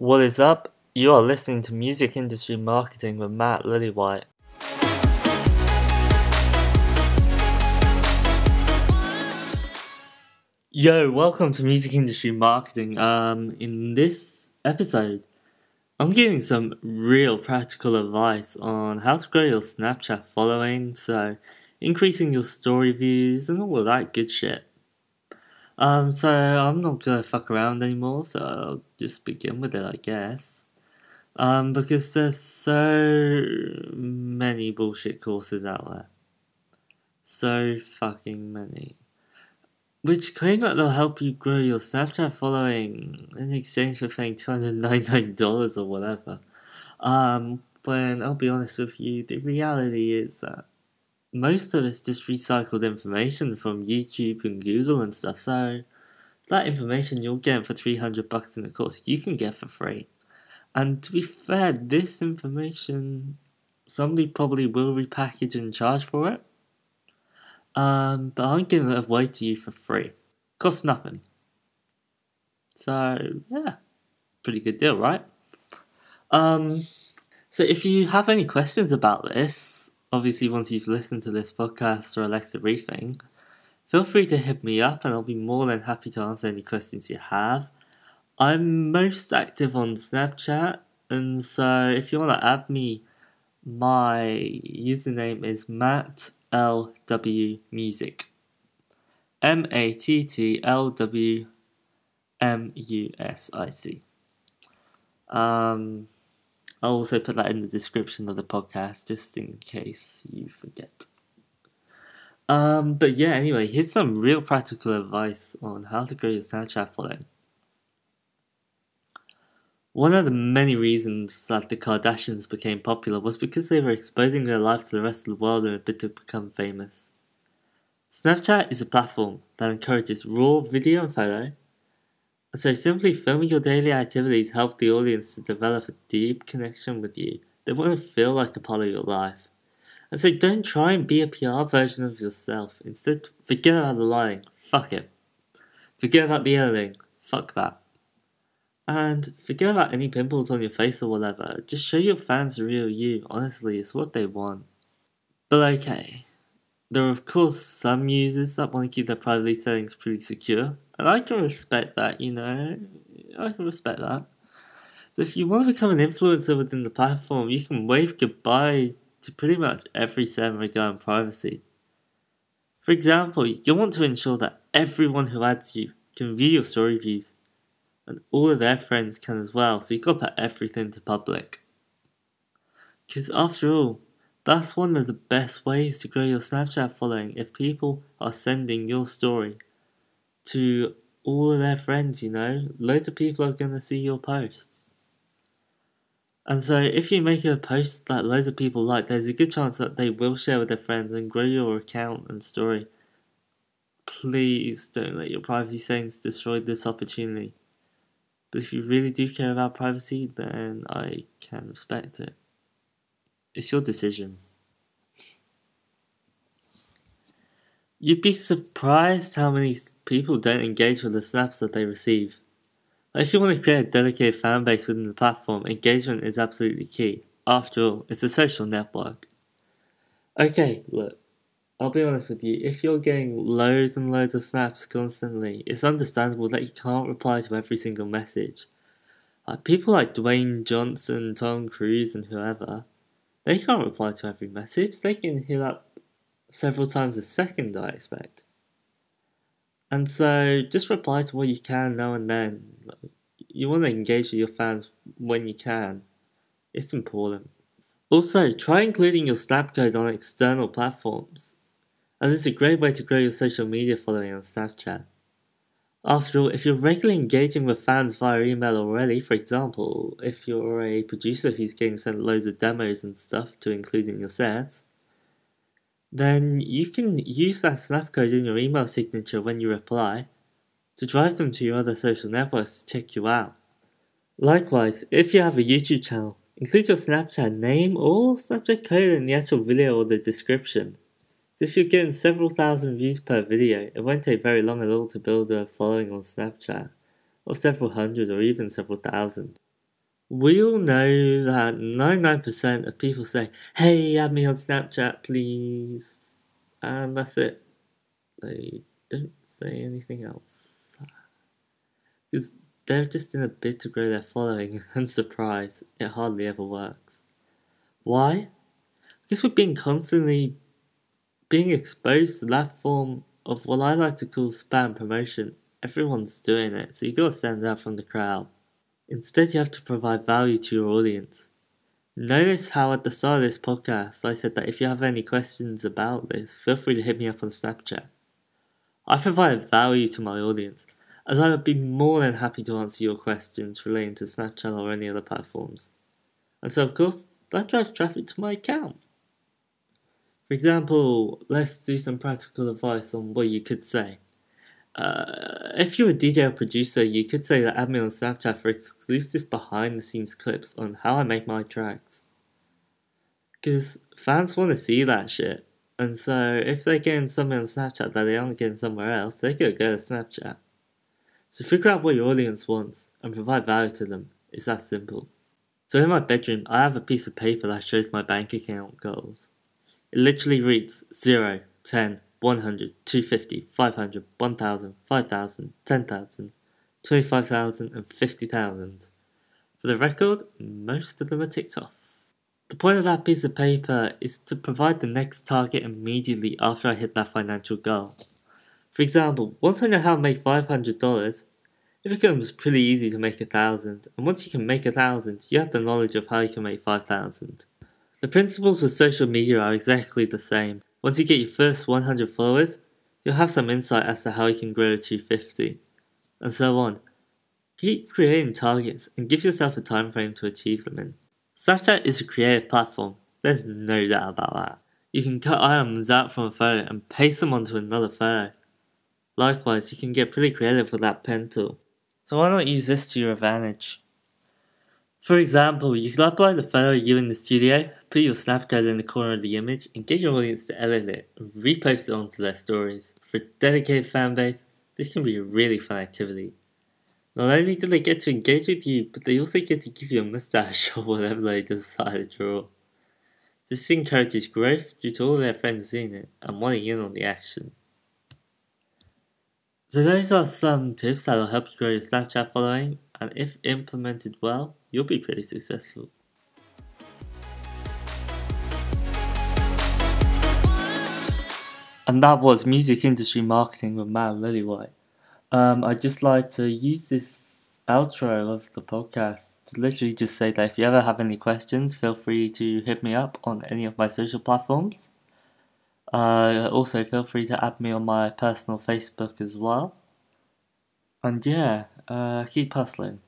What is up? You are listening to Music Industry Marketing with Matt Lillywhite. Yo, welcome to Music Industry Marketing. Um, in this episode, I'm giving some real practical advice on how to grow your Snapchat following, so increasing your story views and all of that good shit. Um, so I'm not gonna fuck around anymore, so I'll just begin with it, I guess. Um, because there's so many bullshit courses out there. So fucking many. Which claim that they'll help you grow your Snapchat following in exchange for paying $299 or whatever. Um, when I'll be honest with you, the reality is that most of it's just recycled information from YouTube and Google and stuff. So that information you'll get for 300 bucks in a course, you can get for free. And to be fair, this information somebody probably will repackage and charge for it. Um, but I'm giving it away to you for free. Costs nothing. So yeah, pretty good deal, right? Um, so if you have any questions about this, obviously once you've listened to this podcast or Alexa briefing, feel free to hit me up and I'll be more than happy to answer any questions you have. I'm most active on Snapchat, and so if you want to add me, my username is Matt LW Music. M A T T L W M U S I C. Um, I'll also put that in the description of the podcast just in case you forget. Um, but yeah, anyway, here's some real practical advice on how to grow your Snapchat following. One of the many reasons that the Kardashians became popular was because they were exposing their lives to the rest of the world in a bid to become famous. Snapchat is a platform that encourages raw video and photo, so simply filming your daily activities help the audience to develop a deep connection with you. They want to feel like a part of your life. And so don't try and be a PR version of yourself. Instead, forget about the lying. Fuck it. Forget about the editing. Fuck that. And forget about any pimples on your face or whatever. Just show your fans the real you. Honestly, it's what they want. But okay. There are of course some users that want to keep their privacy settings pretty secure. And I can respect that, you know. I can respect that. But if you want to become an influencer within the platform, you can wave goodbye to pretty much every setting regarding privacy. For example, you want to ensure that everyone who adds you can view your story views and all of their friends can as well, so you gotta put everything to public. Because after all, that's one of the best ways to grow your Snapchat following if people are sending your story to all of their friends, you know? Loads of people are gonna see your posts. And so if you make a post that loads of people like, there's a good chance that they will share with their friends and grow your account and story. Please don't let your privacy settings destroy this opportunity. But if you really do care about privacy, then I can respect it. It's your decision. You'd be surprised how many people don't engage with the snaps that they receive. If you want to create a dedicated fan base within the platform, engagement is absolutely key. After all, it's a social network. Okay, look, I'll be honest with you, if you're getting loads and loads of snaps constantly, it's understandable that you can't reply to every single message. Like people like Dwayne Johnson, Tom Cruise, and whoever, they can't reply to every message. They can hit up several times a second, I expect. And so just reply to what you can now and then. You want to engage with your fans when you can. It's important. Also, try including your snap code on external platforms as it's a great way to grow your social media following on Snapchat. After all, if you're regularly engaging with fans via email already, for example, if you're a producer who's getting sent loads of demos and stuff to include in your sets, then you can use that snap code in your email signature when you reply to drive them to your other social networks to check you out. Likewise, if you have a YouTube channel, include your Snapchat name or subject code in the actual video or the description. If you're getting several thousand views per video, it won't take very long at all to build a following on Snapchat, or several hundred or even several thousand. We all know that 99% of people say, hey, add me on Snapchat, please. And that's it. They don't say anything else. Because they're just in a bid to grow their following, and surprise, it hardly ever works. Why? Because we've been constantly being exposed to that form of what I like to call spam promotion. Everyone's doing it, so you gotta stand out from the crowd. Instead, you have to provide value to your audience. Notice how at the start of this podcast I said that if you have any questions about this, feel free to hit me up on Snapchat. I provide value to my audience, as I would be more than happy to answer your questions relating to Snapchat or any other platforms. And so, of course, that drives traffic to my account. For example, let's do some practical advice on what you could say. Uh, if you're a DJ or producer, you could say that add me on Snapchat for exclusive behind the scenes clips on how I make my tracks. Because fans want to see that shit. And so if they're getting something on Snapchat that they aren't getting somewhere else, they could go to Snapchat. So figure out what your audience wants and provide value to them. It's that simple. So in my bedroom, I have a piece of paper that shows my bank account goals. It literally reads 0, 10, 100, 250, 500, 1000, 5000, 10,000, 25,000, and 50,000. For the record, most of them are ticked off. The point of that piece of paper is to provide the next target immediately after I hit that financial goal. For example, once I know how to make $500, it becomes pretty easy to make a thousand, and once you can make a thousand, you have the knowledge of how you can make 5,000. The principles with social media are exactly the same. Once you get your first 100 followers, you'll have some insight as to how you can grow to 50, and so on. Keep creating targets and give yourself a time frame to achieve them in. Snapchat is a creative platform, there's no doubt about that. You can cut items out from a photo and paste them onto another photo. Likewise, you can get pretty creative with that pen tool. So why not use this to your advantage? For example, you can upload a photo of you in the studio, put your Snapchat in the corner of the image, and get your audience to edit it and repost it onto their stories. For a dedicated fan base, this can be a really fun activity. Not only do they get to engage with you, but they also get to give you a mustache or whatever they decide to draw. This encourages growth due to all their friends seeing it and wanting in on the action. So those are some tips that will help you grow your Snapchat following, and if implemented well, you'll be pretty successful. And that was music industry marketing with Matt Lillywhite. Um, I'd just like to use this outro of the podcast to literally just say that if you ever have any questions, feel free to hit me up on any of my social platforms. Uh, also, feel free to add me on my personal Facebook as well. And yeah, uh, keep hustling.